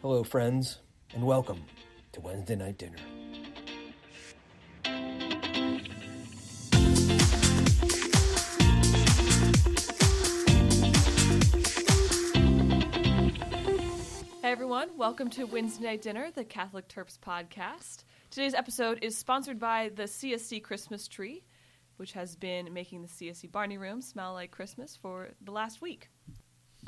Hello, friends, and welcome to Wednesday Night Dinner. Hey everyone, welcome to Wednesday Night Dinner, the Catholic Terps podcast. Today's episode is sponsored by the CSC Christmas tree, which has been making the CSC Barney room smell like Christmas for the last week.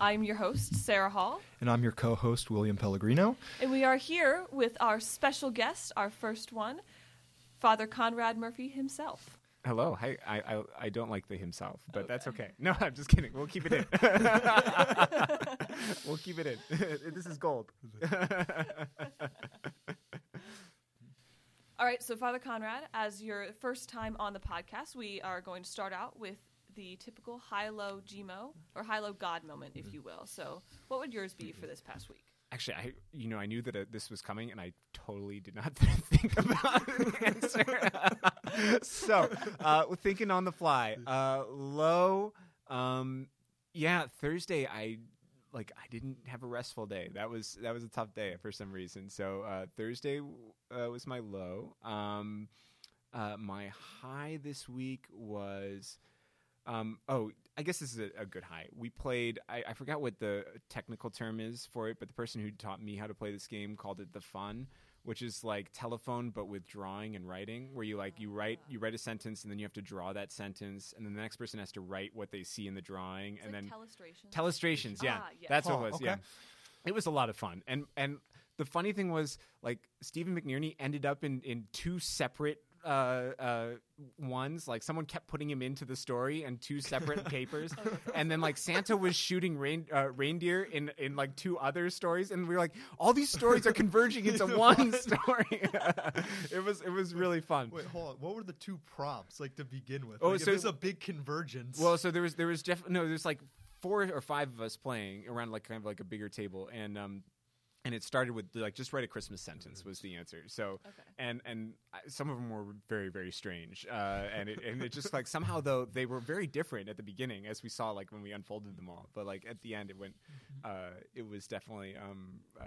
I'm your host, Sarah Hall, And I'm your co host, William Pellegrino. and we are here with our special guest, our first one, Father Conrad Murphy himself. Hello. Hi. I, I I don't like the himself, but that's okay. No, I'm just kidding. We'll keep it in. we'll keep it in. this is gold. All right, so Father Conrad, as your first time on the podcast, we are going to start out with the typical high-low GMO or high-low God moment, if you will. So, what would yours be for this past week? Actually, I you know I knew that uh, this was coming, and I totally did not think about the answer. so, uh, thinking on the fly, uh, low. Um, yeah, Thursday I like I didn't have a restful day. That was that was a tough day for some reason. So uh, Thursday uh, was my low. Um, uh, my high this week was. Um, oh, I guess this is a, a good high. We played. I, I forgot what the technical term is for it, but the person who taught me how to play this game called it the fun, which is like telephone but with drawing and writing, where you like you write you write a sentence and then you have to draw that sentence, and then the next person has to write what they see in the drawing, and then telestration. Telestrations, yeah, Ah, yes. that's what it was. okay. Yeah, it was a lot of fun, and and the funny thing was like Stephen McNerney ended up in in two separate uh, uh, ones. Like someone kept putting him into the story and two separate papers, and then like Santa was shooting rain, uh, reindeer in in like two other stories, and we were like, all these stories are converging into one story. it was it was really fun. Wait, hold on. What were the two prompts like to begin with? Oh, like, if so- it's a big convergence. Well, so there was there was def- no there's like four or five of us playing around like kind of like a bigger table and um and it started with like just write a Christmas sentence was the answer. So Okay. and and some of them were very very strange uh, and it and it just like somehow though they were very different at the beginning as we saw like when we unfolded them all. But like at the end it went uh, it was definitely um uh,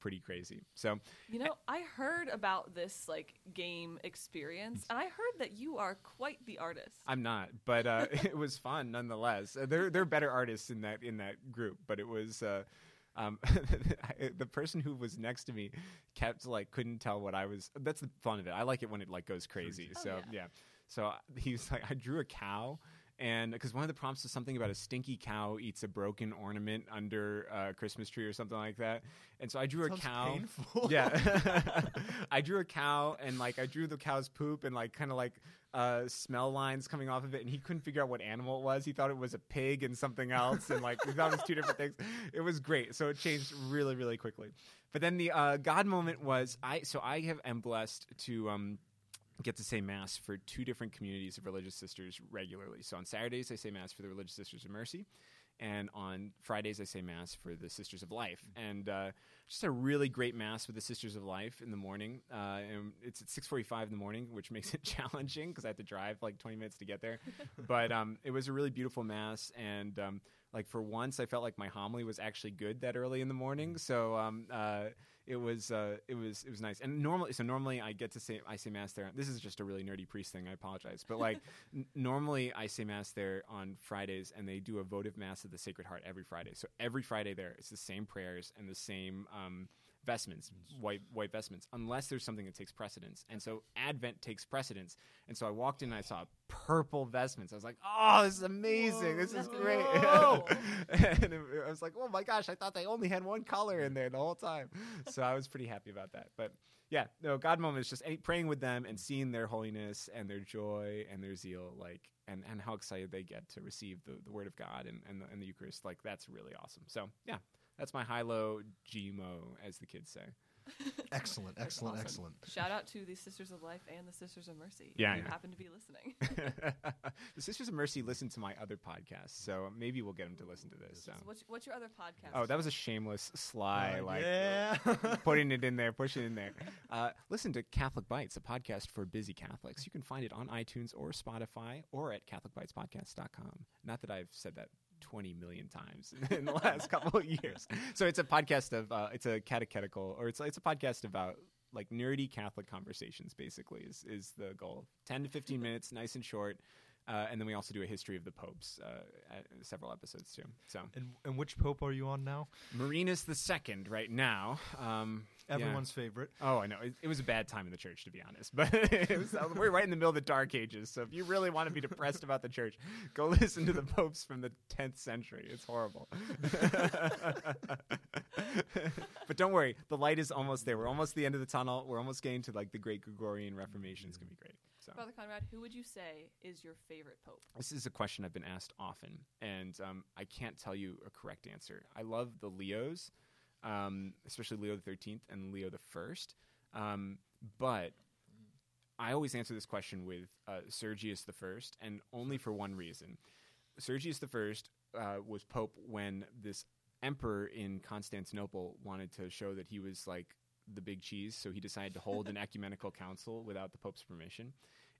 pretty crazy. So You know, I heard about this like game experience, and I heard that you are quite the artist. I'm not, but uh, it was fun nonetheless. Uh, They're they're better artists in that in that group, but it was. Uh, um, the person who was next to me kept like couldn't tell what I was. That's the fun of it. I like it when it like goes crazy. Oh, so yeah. yeah. So uh, he was like, I drew a cow, and because one of the prompts was something about a stinky cow eats a broken ornament under a Christmas tree or something like that, and so I drew Sounds a cow. painful. Yeah, I drew a cow and like I drew the cow's poop and like kind of like uh, smell lines coming off of it, and he couldn't figure out what animal it was. He thought it was a pig and something else, and like he thought it was two different things. It was great, so it changed really, really quickly. But then the uh, God moment was I. So I have am blessed to. Um, get to say mass for two different communities of religious sisters regularly. So on Saturdays I say mass for the Religious Sisters of Mercy, and on Fridays I say mass for the Sisters of Life. And uh, just a really great mass with the Sisters of Life in the morning. Uh, and it's at six forty-five in the morning, which makes it challenging because I have to drive like twenty minutes to get there. but um, it was a really beautiful mass, and um, like for once I felt like my homily was actually good that early in the morning. So um, uh, it was uh, it was it was nice. And normally, so normally I get to say I say mass there. This is just a really nerdy priest thing. I apologize, but like n- normally I say mass there on Fridays, and they do a votive mass of the Sacred Heart every Friday. So every Friday there, it's the same prayers and the same. Um, vestments mm. white white vestments unless there's something that takes precedence. And so advent takes precedence. And so i walked in and i saw purple vestments. I was like oh this is amazing. This is great. And I was like, oh my gosh, I thought they only had one color in there the whole time. So I was pretty happy about that. But yeah, no, God moment is just eh, praying with them and seeing their holiness and their joy and their zeal, like, and, and how excited they get to receive the, the word of God and, and, the, and the Eucharist. Like, that's really awesome. So yeah, that's my high low GMO, as the kids say. excellent, excellent, awesome. excellent. Shout out to the Sisters of Life and the Sisters of Mercy. Yeah, who yeah. happen to be listening. the Sisters of Mercy listen to my other podcast, so maybe we'll get them to listen to this. So. So what's, what's your other podcast? Oh, that was a shameless, sly, Uh, like yeah. putting it in there, pushing it in there. Uh, listen to Catholic Bites, a podcast for busy Catholics. You can find it on iTunes or Spotify or at CatholicBitesPodcast.com. Not that I've said that 20 million times in the last couple of years. So it's a podcast of uh, it's a catechetical or it's it's a podcast about like nerdy Catholic conversations. Basically, is is the goal. 10 to 15 minutes, nice and short. Uh, and then we also do a history of the popes, uh, several episodes too. So And and which pope are you on now? Marinus the Second right now. Um. Everyone's favorite. Oh, I know. It, it was a bad time in the church, to be honest. But it was, uh, we're right in the middle of the Dark Ages. So if you really want to be depressed about the church, go listen to the popes from the 10th century. It's horrible. but don't worry, the light is almost there. We're almost at the end of the tunnel. We're almost getting to like the Great Gregorian Reformation. It's gonna be great. So Father Conrad, who would you say is your favorite pope? this is a question I've been asked often, and um, I can't tell you a correct answer. I love the Leos, um, especially Leo the Thirteenth and Leo the First, um, but I always answer this question with uh, Sergius the First, and only for one reason. Sergius the First uh, was pope when this emperor in Constantinople wanted to show that he was like the big cheese, so he decided to hold an ecumenical council without the pope's permission.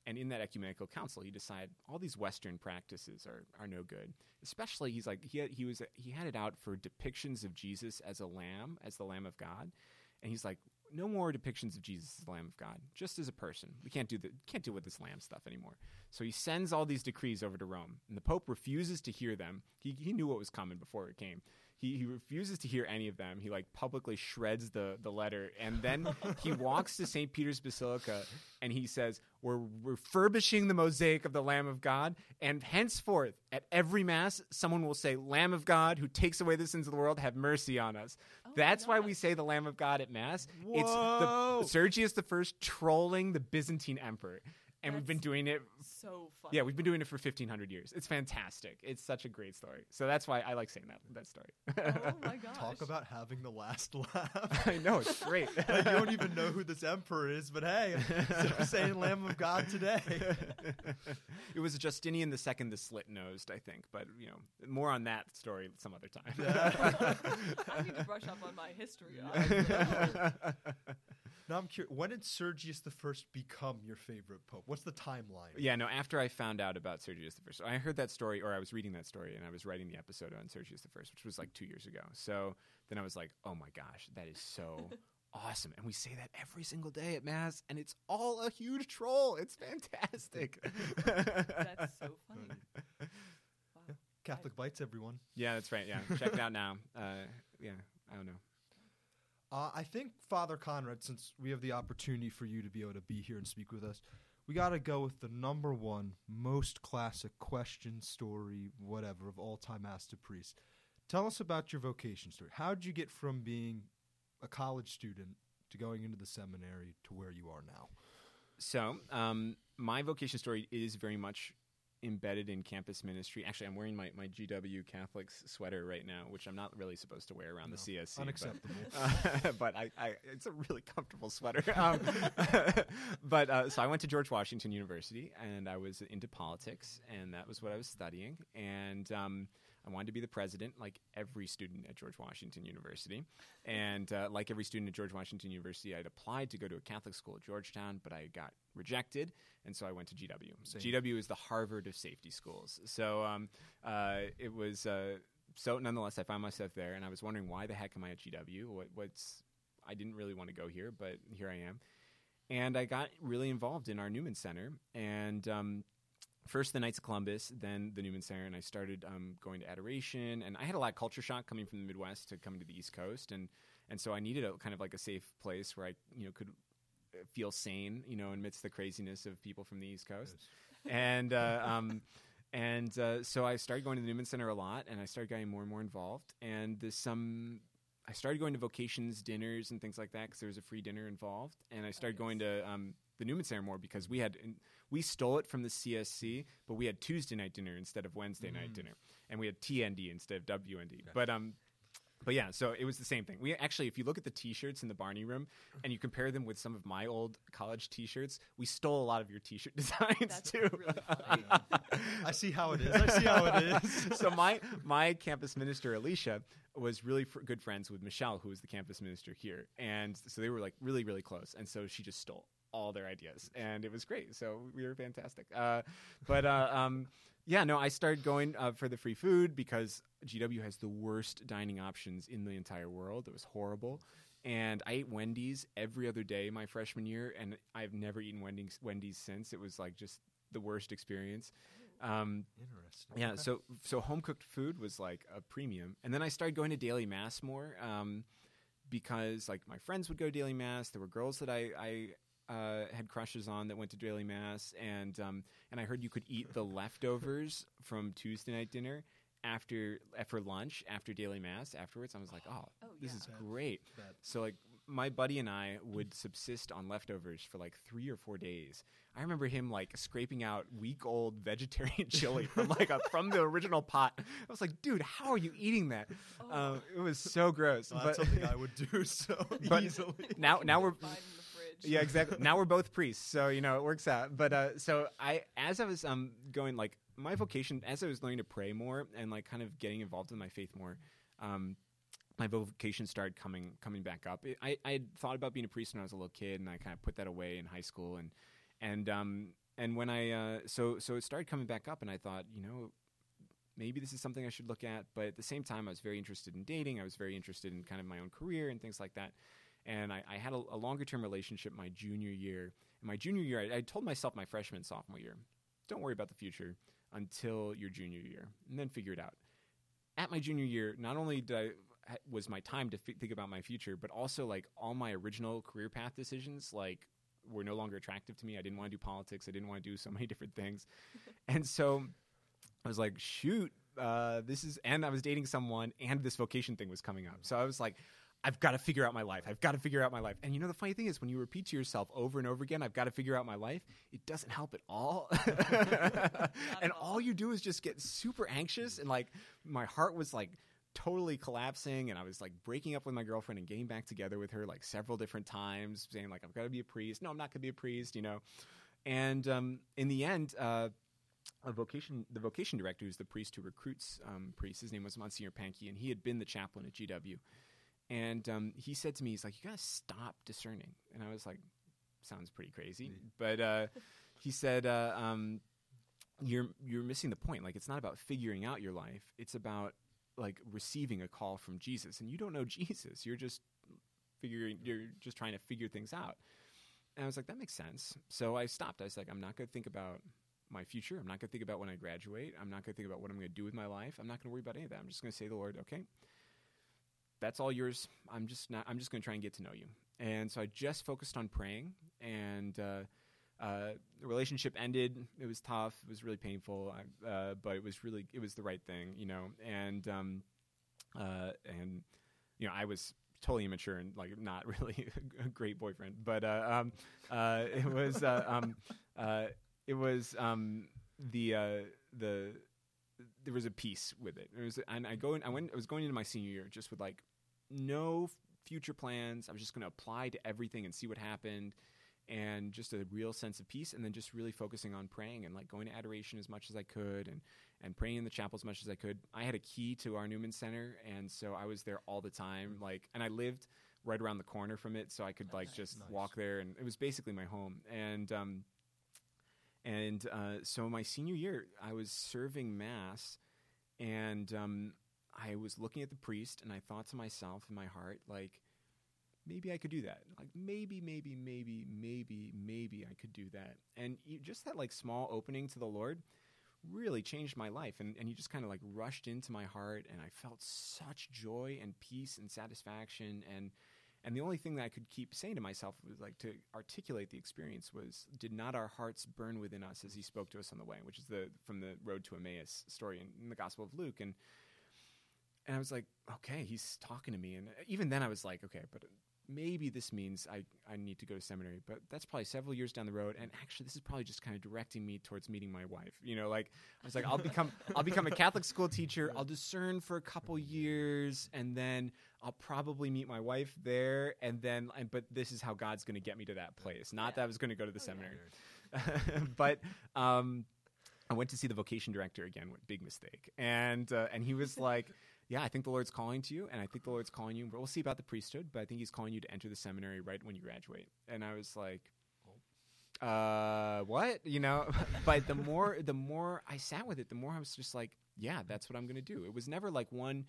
And in that ecumenical council, he decided all these Western practices are, are no good. Especially, he's like he had, he was he had it out for depictions of Jesus as a lamb, as the Lamb of God, and he's like, no more depictions of Jesus as the Lamb of God, just as a person. We can't do the can't deal with this lamb stuff anymore. So he sends all these decrees over to Rome, and the Pope refuses to hear them. He he knew what was coming before it came. He, he refuses to hear any of them. He like publicly shreds the, the letter, and then he walks to St. Peter's Basilica and he says, "We're refurbishing the mosaic of the Lamb of God, and henceforth at every mass, someone will say, Lamb of God, who takes away the sins of the world, have mercy on us.' Oh, That's why we say the Lamb of God at mass. It's Whoa. the Sergius the First trolling the Byzantine emperor, and we've been doing it So funny. yeah, we've been doing it for 1500 years. It's fantastic. It's such a great story. So that's why I like saying that that story. Oh my gosh. Talk about having the last laugh. I know it's great. like, you don't even know who this emperor is, but hey, I'm saying Lamb of God today. it was Justinian the second, the slit nosed, I think. But you know, more on that story some other time. I need to brush up on my history. Honestly. now I'm curious. When did Sergius the First become your favorite pope? What's the timeline? yeah, no. After I found out about Sergius the First, I heard that story, or I was reading that story, and I was writing the episode on Sergius the First, which was like two years ago. So then I was like, oh my gosh, that is so. Awesome, and we say that every single day at mass, and it's all a huge troll. It's fantastic. That's so funny. Wow. Catholic Bites, everyone. Yeah, that's right. Yeah, check it out now. Uh, yeah, I don't know. Uh, I think Father Conrad, since we have the opportunity for you to be able to be here and speak with us, we got to go with the number one most classic question, story, whatever of all time asked to priest. Tell us about your vocation story. How did you get from being a college student to going into the seminary to where you are now? So, um, my vocation story is very much embedded in campus ministry. Actually, I'm wearing my, my GW Catholics sweater right now, which I'm not really supposed to wear around the CSC. but- Unacceptable. Uh, but I, I, it's a really comfortable sweater. Um, but uh, so I went to George Washington University, and I was into politics, and that was what I was studying. And um, I wanted to be the president, like every student at George Washington University. And uh, like every student at George Washington University, I'd applied to go to a Catholic school at Georgetown, but I got rejected, and so I went to GW. Same. GW is the Harvard of safety schools. So um, uh, it was. Uh, so nonetheless, I found myself there, and I was wondering why the heck am I at GW? What, what's I didn't really want to go here, but here I am, and I got really involved in our Newman Center, and um, first the Knights of Columbus, then the Newman Center, and I started um, going to adoration, and I had a lot of culture shock coming from the Midwest to coming to the East Coast, and and so I needed a kind of like a safe place where I you know could feel sane, you know, amidst the craziness of people from the East Coast, and. Uh, um, and uh, so I started going to the Newman Center a lot, and I started getting more and more involved. And there's some, I started going to vocations dinners and things like that because there was a free dinner involved. And I started going to um, the Newman Center more because we had we stole it from the CSC, but we had Tuesday night dinner instead of Wednesday night dinner, and we had TND instead of WND. But um, but yeah, so it was the same thing. We actually, if you look at the T-shirts in the Barney room and you compare them with some of my old college T-shirts, we stole a lot of your T-shirt designs That's too. really funny. I see how it is. I see how it is. so my my campus minister Alicia was really fr- good friends with Michelle, who was the campus minister here, and so they were like really really close. And so she just stole all their ideas, and it was great. So we were fantastic. Uh, but uh, um, yeah, no, I started going uh, for the free food because GW has the worst dining options in the entire world. It was horrible. And I ate Wendy's every other day my freshman year, and I've never eaten Wendy's, Wendy's since. It was like just the worst experience. Um, Interesting. yeah, so so home cooked food was like a premium, and then I started going to daily mass more um, because like my friends would go to daily mass. There were girls that I, I uh, had crushes on that went to daily mass, and um, and I heard you could eat the leftovers from Tuesday night dinner after for lunch after daily mass afterwards. I was like, oh, Oh, this yeah. is That- great. that- So like my buddy and I would subsist on leftovers for like three or four days. I remember him like scraping out week old vegetarian chili from like a, from the original pot. I was like, dude, how are you eating that? Oh. Um, it was so gross. Well, that's but something I would do so easily. now now we're Find in the fridge. yeah exactly. Now we're both priests so you know it works out. But uh so i as i was um going like my vocation as i was learning to pray more and like kind of getting involved in my faith more um my vocation started coming coming back up. It- i i had thought about being a priest when i was a little kid and i kind of put that away in high school and and um and when i uh so so it started coming back up and i thought you know maybe this is something i should look at. But at the same time i was very interested in dating. I was very interested in kind of my own career and things like that and I, I had a, a longer term relationship my junior year. In my junior year, I, I told myself my freshman sophomore year, don't worry about the future until your junior year, and then figure it out. At my junior year, not only did I was my time to fi- think about my future, but also like all my original career path decisions, like were no longer attractive to me. I didn't want to do politics. I didn't want to do so many different things, and so I was like, shoot, uh, this is, and I was dating someone, and this vocation thing was coming up. So I was like, I've got to figure out my life. I've got to figure out my life. And you know, the funny thing is, when you repeat to yourself over and over again, I've got to figure out my life, it doesn't help at all. and all you do is just get super anxious. And like, my heart was like, totally collapsing and I was like breaking up with my girlfriend and getting back together with her like several different times saying like I've got to be a priest. No, I'm not going to be a priest, you know. And um, in the end, uh, a vocation the vocation director who's the priest who recruits um, priests his name was monsignor Panke and he had been the chaplain at gw and um, he said to me he's like you gotta stop discerning. And i was like sounds pretty crazy. But uh, he said uh, um, you're you're missing the point. Like it's not about figuring out your life. It's about like receiving a call from jesus. And you don't know jesus. You're just figuring you're just trying to figure things out. And i was like that makes sense. So i stopped. I was like i'm not going to think about my future. I'm not going to think about when I graduate. I'm not going to think about what I'm going to do with my life. I'm not going to worry about any of that. I'm just going to say to the Lord, okay, that's all yours. I'm just not. I'm just going to try and get to know you. And so I just focused on praying, and uh, uh, the relationship ended. It was tough. It was really painful, uh, but it was really it was the right thing, you know. And um, uh, and you know, I was totally immature and like not really a great boyfriend, but uh, um, uh, it was um, it was um, the the there was a piece with it. It was, and I go in, I went I was going into my senior year just with like no future plans. I was just going to apply to everything and see what happened. And just a real sense of peace, and then just really focusing on praying and like going to adoration as much as I could, and and praying in the chapel as much as I could. I had a key to our Newman Center, and so I was there all the time. Like, and I lived right around the corner from it, so I could like just Nice. walk there, and it was basically my home. And um, and uh, so my senior year, I was serving mass, and um, I was looking at the priest, and I thought to myself in my heart, like, maybe I could do that. Like, maybe, maybe, maybe, maybe, maybe I could do that. And you, just that like small opening to the Lord really changed my life and, and he just kind of like rushed into my heart and i felt such joy and peace and satisfaction and and the only thing that i could keep saying to myself was like to articulate the experience was did not our hearts burn within us as he spoke to us on the way which is the from the road to emmaus story in, in the gospel of luke and and i was like okay he's talking to me and even then i was like okay but maybe this means I, I need to go to seminary, but that's probably several years down the road. And actually, this is probably just kind of directing me towards meeting my wife. You know, like I was like, I'll become I'll become a Catholic school teacher. I'll discern for a couple years, and then I'll probably meet my wife there. And then, and, but this is how God's going to get me to that place. Not that I was going to go to the seminary, but. um I went to see the vocation director again. Big mistake! And uh, and he was like, "Yeah, I think the Lord's calling to you, and I think the Lord's calling you. We'll see about the priesthood. But I think He's calling you to enter the seminary right when you graduate." And I was like, uh, what? You know, but the more the more I sat with it, the more I was just like, yeah, that's what I'm going to do. It was never like one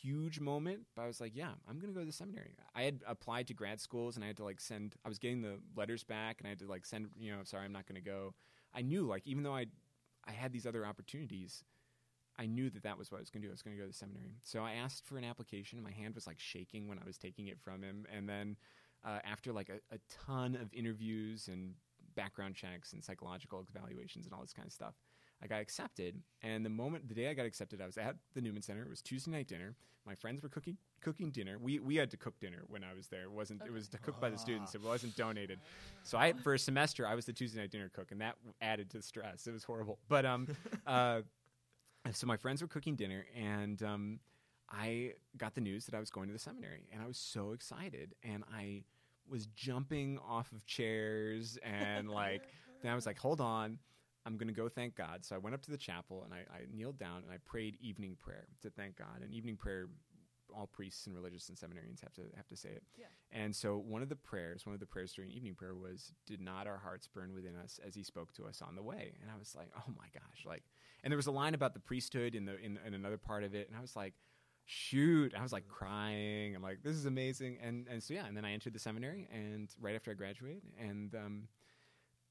huge moment, but I was like, yeah, I'm going to go to the seminary. I had applied to grad schools and I had to like send I was getting the letters back and I had to like send, you know, sorry, I'm not going to go. I knew like even though I I had these other opportunities, I knew that that was what I was going to do. I was going to go to the seminary. So I asked for an application. My hand was like shaking when I was taking it from him. And then uh, after like a, a ton of interviews and background checks and psychological evaluations and all this kind of stuff, I got accepted. And the moment, the day I got accepted, I was at the Newman Center. It was Tuesday night dinner. My friends were cooking cooking dinner. We we had to cook dinner when I was there. It wasn't it was cooked by the students. It wasn't donated. So I for a semester I was the Tuesday night dinner cook, and that added to the stress. It was horrible. But um, uh, so my friends were cooking dinner, and um, I got the news that I was going to the seminary, and I was so excited, and I was jumping off of chairs, and like then I was like, hold on. I'm going to go thank God. So I went up to the chapel and I, I kneeled down and I prayed evening prayer to thank God. And evening prayer all priests and religious and seminarians have to have to say it. Yeah. And so one of the prayers, one of the prayers during evening prayer was, "Did not our hearts burn within us as He spoke to us on the way?" And I was like, "Oh my gosh!" Like, and there was a line about the priesthood in the in, in another part of it, and I was like, "Shoot!" I was like crying. I'm like, "This is amazing!" And and so yeah, and then I entered the seminary, and right after I graduated, and um,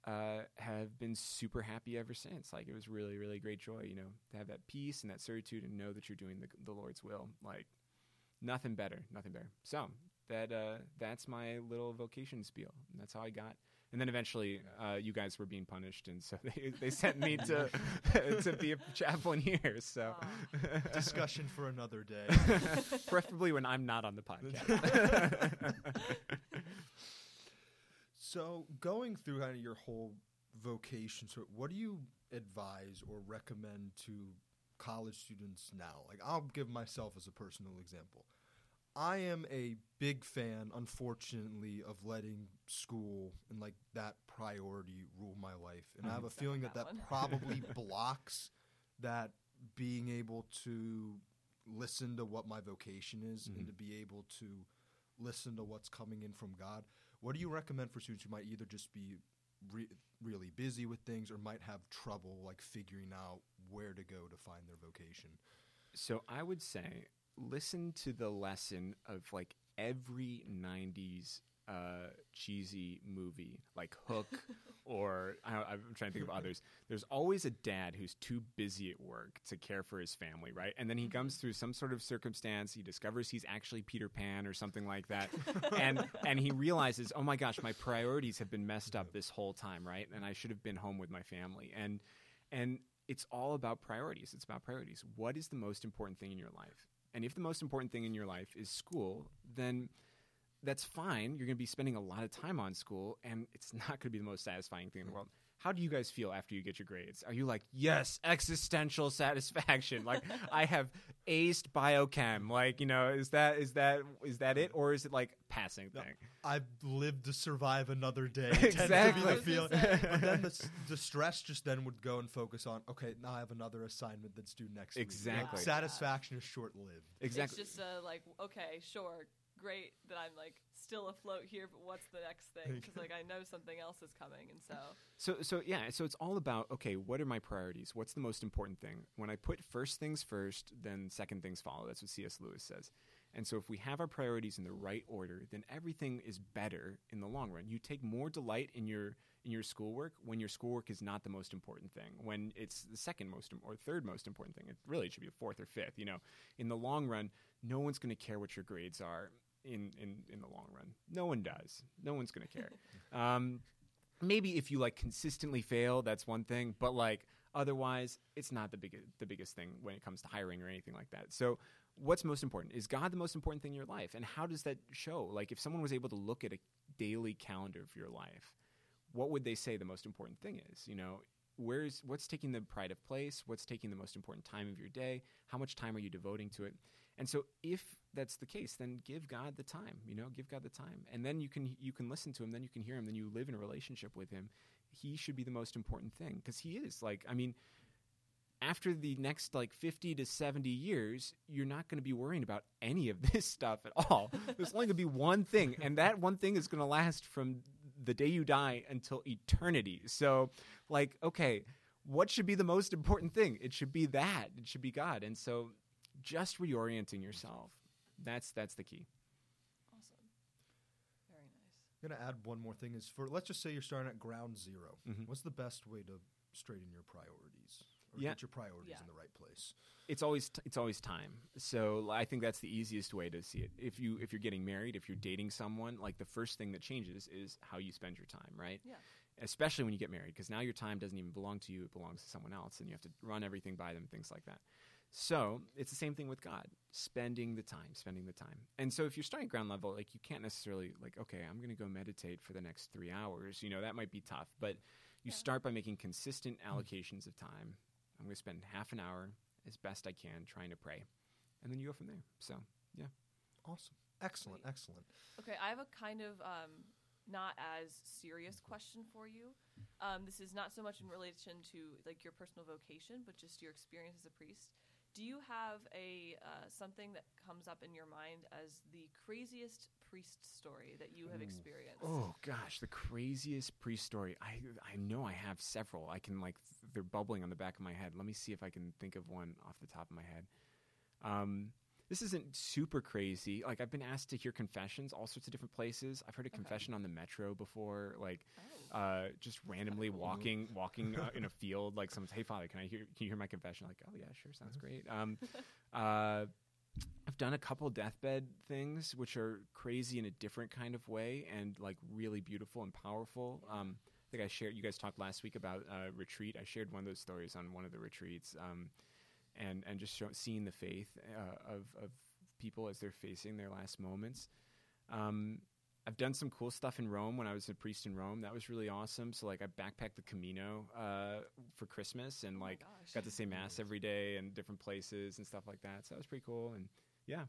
uh, have been super happy ever since. Like it was really, really great joy, you know, to have that peace and that certitude and know that you're doing the, the Lord's will. Like nothing better, nothing better. So that uh, that's my little vocation spiel. And that's how I got. And then eventually, uh, you guys were being punished, and so they, they sent me to to be a chaplain here. So Discussion for another day. preferably when I'm not on the podcast. So, going through kind of your whole vocation, so what do you advise or recommend to college students now? Like, I'll give myself as a personal example. I am a big fan, unfortunately, of letting school and like that priority rule my life, and I have a feeling that that that probably blocks that being able to listen to what my vocation is and mm-hmm. to be able to listen to what's coming in from God. What do you recommend for students who might either just be re- really busy with things or might have trouble like figuring out where to go to find their vocation? So I would say listen to the lesson of like every 90s uh, cheesy movie like Hook or I, I'm trying to think of others. There's always a dad who's too busy at work to care for his family, right? And then he comes through some sort of circumstance. He discovers he's actually Peter Pan or something like that, and and he realizes, oh my gosh, my priorities have been messed up this whole time, right? And I should have been home with my family. And and it's all about priorities. It's about priorities. What is the most important thing in your life? And if the most important thing in your life is school, then that's fine. You're going to be spending a lot of time on school, and it's not going to be the most satisfying thing in the world. How do you guys feel after you get your grades? Are you like, yes, existential satisfaction? like I have aced biochem. Like you know, is that is that is that it, or is it like passing No, thing? I've lived to survive another day. tends Exactly. the I was feeling. gonna say. but then the, s- the stress just then would go and focus on, okay, now I have another assignment that's due next week. Like, Exactly. satisfaction is short lived. Exactly. It's just uh, like, okay, sure, great that I'm like still afloat here, but what's the next thing? Because like I know something else is coming, and so So so yeah, so it's all about okay, what are my priorities? What's the most important thing? When I put first things first, then second things follow. That's what C.S. Lewis says. And so if we have our priorities in the right order, then everything is better in the long run. You take more delight in your in your schoolwork when your schoolwork is not the most important thing. When it's the second most im- or third most important thing. It really should be a fourth or fifth, you know. In the long run, no one's going to care what your grades are in in in the long run. No one does. No one's going to care. um maybe if you like consistently fail, that's one thing. But like otherwise, it's not the biggest the biggest thing when it comes to hiring or anything like that. So what's most important? Is God the most important thing in your life? And how does that show? Like if someone was able to look at a daily calendar of your life, what would they say the most important thing is? You know, where's what's taking the pride of place? What's taking the most important time of your day? How much time are you devoting to it? And so if that's the case, then give God the time, you know, give God the time. And then you can you can listen to him, then you can hear him, then you live in a relationship with him. He should be the most important thing because he is like I mean after the next like 50 to 70 years, you're not going to be worrying about any of this stuff at all. There's only going to be one thing, and that one thing is going to last from the day you die until eternity. So, like, okay, what should be the most important thing? It should be that. It should be God. And so, just reorienting yourself. That's that's the key. Awesome. Very nice. I'm gonna add one more thing. Is for let's just say you're starting at ground 0 Mhm. What's the best way to straighten your priorities or Yeah. get your priorities Yeah. in the right place? it's always t- it's always time. So I think that's the easiest way to see it. If you if you're getting married, if you're dating someone, like the first thing that changes is how you spend your time, right? Yeah. Especially when you get married, because now your time doesn't even belong to you; it belongs to someone else, and you have to run everything by them, things like that. So it's the same thing with God, spending the time, spending the time. And so if you're starting ground level, like you can't necessarily like, okay, I'm going to go meditate for the next three hours. You know, that might be tough, but you Yeah. start by making consistent allocations of time. I'm going to spend half an hour as best I can trying to pray, and then you go from there. So yeah, Awesome, excellent, Sweet. excellent. Okay, I have a kind of um, not as serious question for you. Um, this is not so much in relation to like your personal vocation, but just your experience as a priest. Do you have a uh, something that comes up in your mind as the craziest priest story that you have experienced? Oh gosh, the craziest priest story. I I know I have several. I can like they're bubbling on the back of my head. Let me see if I can think of one off the top of my head. Um, this isn't super crazy. Like I've been asked to hear confessions all sorts of different places. I've heard a Okay. confession on the metro before, like Oh. uh, just randomly walking walking uh, in a field. Like someone's, "Hey, Father, can I hear can you hear my confession?" Like, "Oh yeah, sure, sounds great." Um, uh, I've done a couple deathbed things, which are crazy in a different kind of way and like really beautiful and powerful. Um, I think I shared. You guys talked last week about uh, retreat. I shared one of those stories on one of the retreats, um, and and just show, seeing the faith uh, of of people as they're facing their last moments. Um, I've done some cool stuff in Rome when I was a priest in Rome. That was really awesome. So like I backpacked the Camino uh, for Christmas and Oh like gosh. got to say mass every day and different places and stuff like that. So that was pretty cool. And yeah,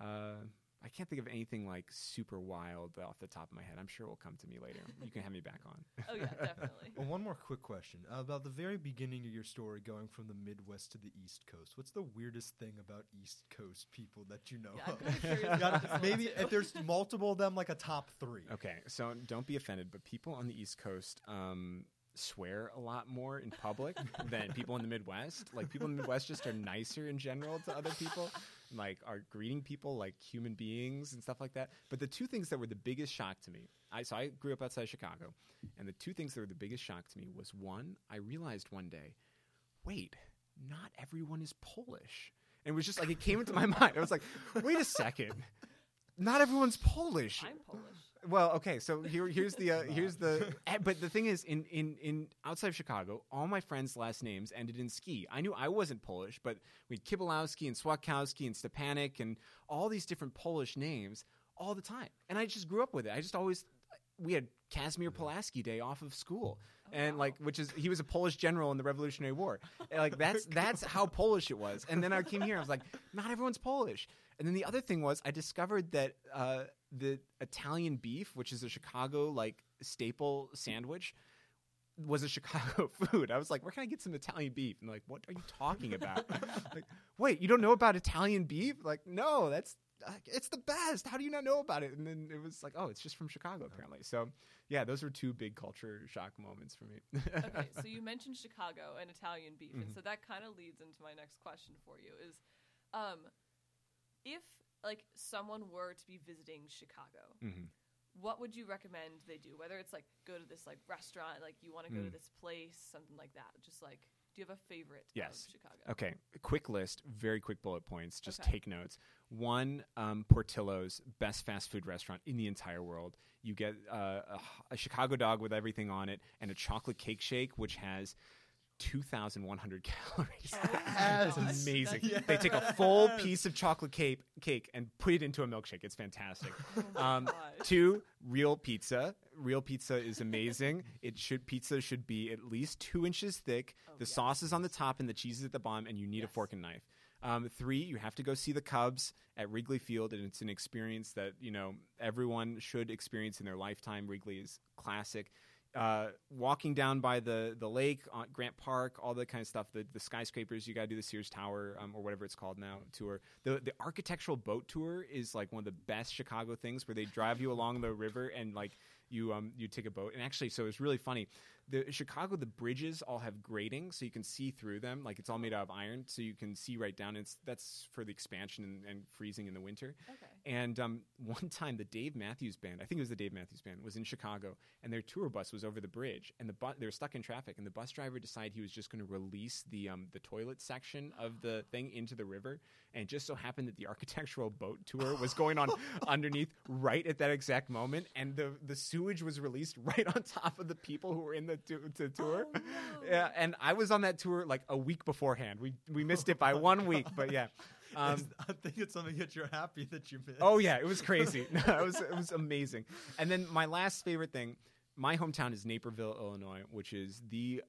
uh, I can't think of anything like super wild off the top of my head. I'm sure it will come to me later. You can have me back on. Oh yeah, definitely. Well, one more quick question uh, about the very beginning of your story, going from the Midwest to the East Coast. What's the weirdest thing about East Coast people that you know? Yeah, I'm of? curious gotta- maybe if there's multiple of them, like a top three. Okay, so don't be offended, but people on the East Coast um, swear a lot more in public than people in the Midwest. Like people in the Midwest just are nicer in general to other people, like are greeting people like human beings and stuff like that. But the two things that were the biggest shock to me, I so I grew up outside Chicago, and the two things that were the biggest shock to me was one, I realized one day, wait, not everyone is Polish. And it was just like it came into my mind. I was like, wait a second. Not everyone's Polish. I'm Polish. Well, okay, so here, here's the uh, here's the. eh, But the thing is, in, in in outside of Chicago, all my friends' last names ended in ski. I knew I wasn't Polish, but we had Kibalowski and Swatkowski and Stepanek and all these different Polish names all the time, and I just grew up with it. I just always we had Casimir Pulaski Day off of school, and wow. like which is he was a Polish general in the Revolutionary War. And, like that's that's how Polish it was. And then I came here, I was like, not everyone's Polish. And then the other thing was, I discovered that uh, the Italian beef, which is a Chicago like staple sandwich, was a Chicago food. I was like, where can I get some Italian beef? And like, what are you talking about? like, wait, you don't know about Italian beef? Like, no, that's it's the best. How do you not know about it? And then it was like, oh, it's just from Chicago apparently. So yeah, those were two big culture shock moments for me. okay, so you mentioned Chicago and Italian beef, and Mhm. so that kind of leads into my next question for you: is um, if like someone were to be visiting Chicago, Mhm. what would you recommend they do? Whether it's like go to this like restaurant, like you want to go to Mm. this place, something like that. Just like, do you have a favorite Yes. of Chicago? Okay, quick list, very quick bullet points. Just Okay. take notes. One, um, Portillo's, best fast food restaurant in the entire world. You get uh, a, a Chicago dog with everything on it, and a chocolate cake shake, which has 2,100 calories. Oh That's amazing. that's- They take a full piece of chocolate cake, cake and put it into a milkshake. It's fantastic. Oh Um. Two, real pizza. Real pizza is amazing. it should pizza should be at least two inches thick. Oh, the yes. sauce is on the top and the cheese is at the bottom, and you need a fork and knife. Um, three, you have to go see the Cubs at Wrigley Field, and it's an experience that you know everyone should experience in their lifetime. Wrigley is classic. Uh, walking down by the the lake, Grant Park, all that kind of stuff. The the skyscrapers, you got to do the Sears Tower um, or whatever it's called now tour. The the architectural boat tour is like one of the best Chicago things, where they drive you along the river and like you um you take a boat and actually so it's really funny the chicago the bridges all have grating so you can see through them. Like it's all made out of iron so you can see right down. It's that's for the expansion and, and freezing in the winter. Okay. and um, one time, the Dave Matthews Band, I think it was the Dave Matthews Band, was in Chicago, and their tour bus was over the bridge, and the bu- they were stuck in traffic, and the bus driver decided he was just going to release the um, the toilet section of the thing into the river, and it just so happened that the architectural boat tour was going on underneath right at that exact moment, and the the sewage was released right on top of the people who were in the, tu- the tour. Oh, no. Yeah, and I was on that tour like a week beforehand. We we missed it by one week, but yeah. Um, I think it's something that you're happy that you missed. Oh yeah, it was crazy. No, it was it was amazing. And then my last favorite thing, my hometown is Naperville, Illinois, which is the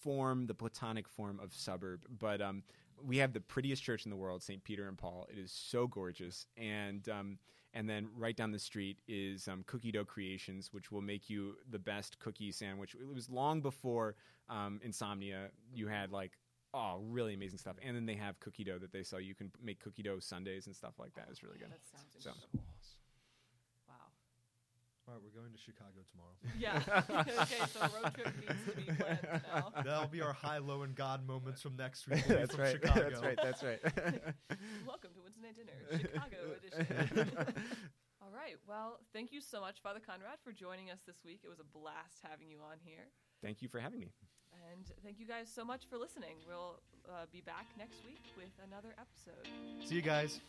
form, the platonic form of suburb. But um, we have the prettiest church in the world, St. Peter and Paul. It is so gorgeous, and um, and then right down the street is um, Cookie Dough Creations, which will make you the best cookie sandwich. It was long before um, Insomnia. You had like. Oh, really amazing stuff! And then they have cookie dough that they sell. You can make cookie dough sundaes and stuff like that. It's really good. That sounds So. incredible. Wow. All right, we're going to Chicago tomorrow. Yeah. okay, so road trip needs to be planned now. That'll be our high, low, and God moments from next week. We'll be that's from right. Chicago. That's right. That's right. Welcome to Wednesday Night Dinner, Chicago edition. All right. Well, thank you so much, Father Conrad, for joining us this week. It was a blast having you on here. Thank you for having me. And thank you guys so much for listening. We'll uh, be back next week with another episode. See you guys.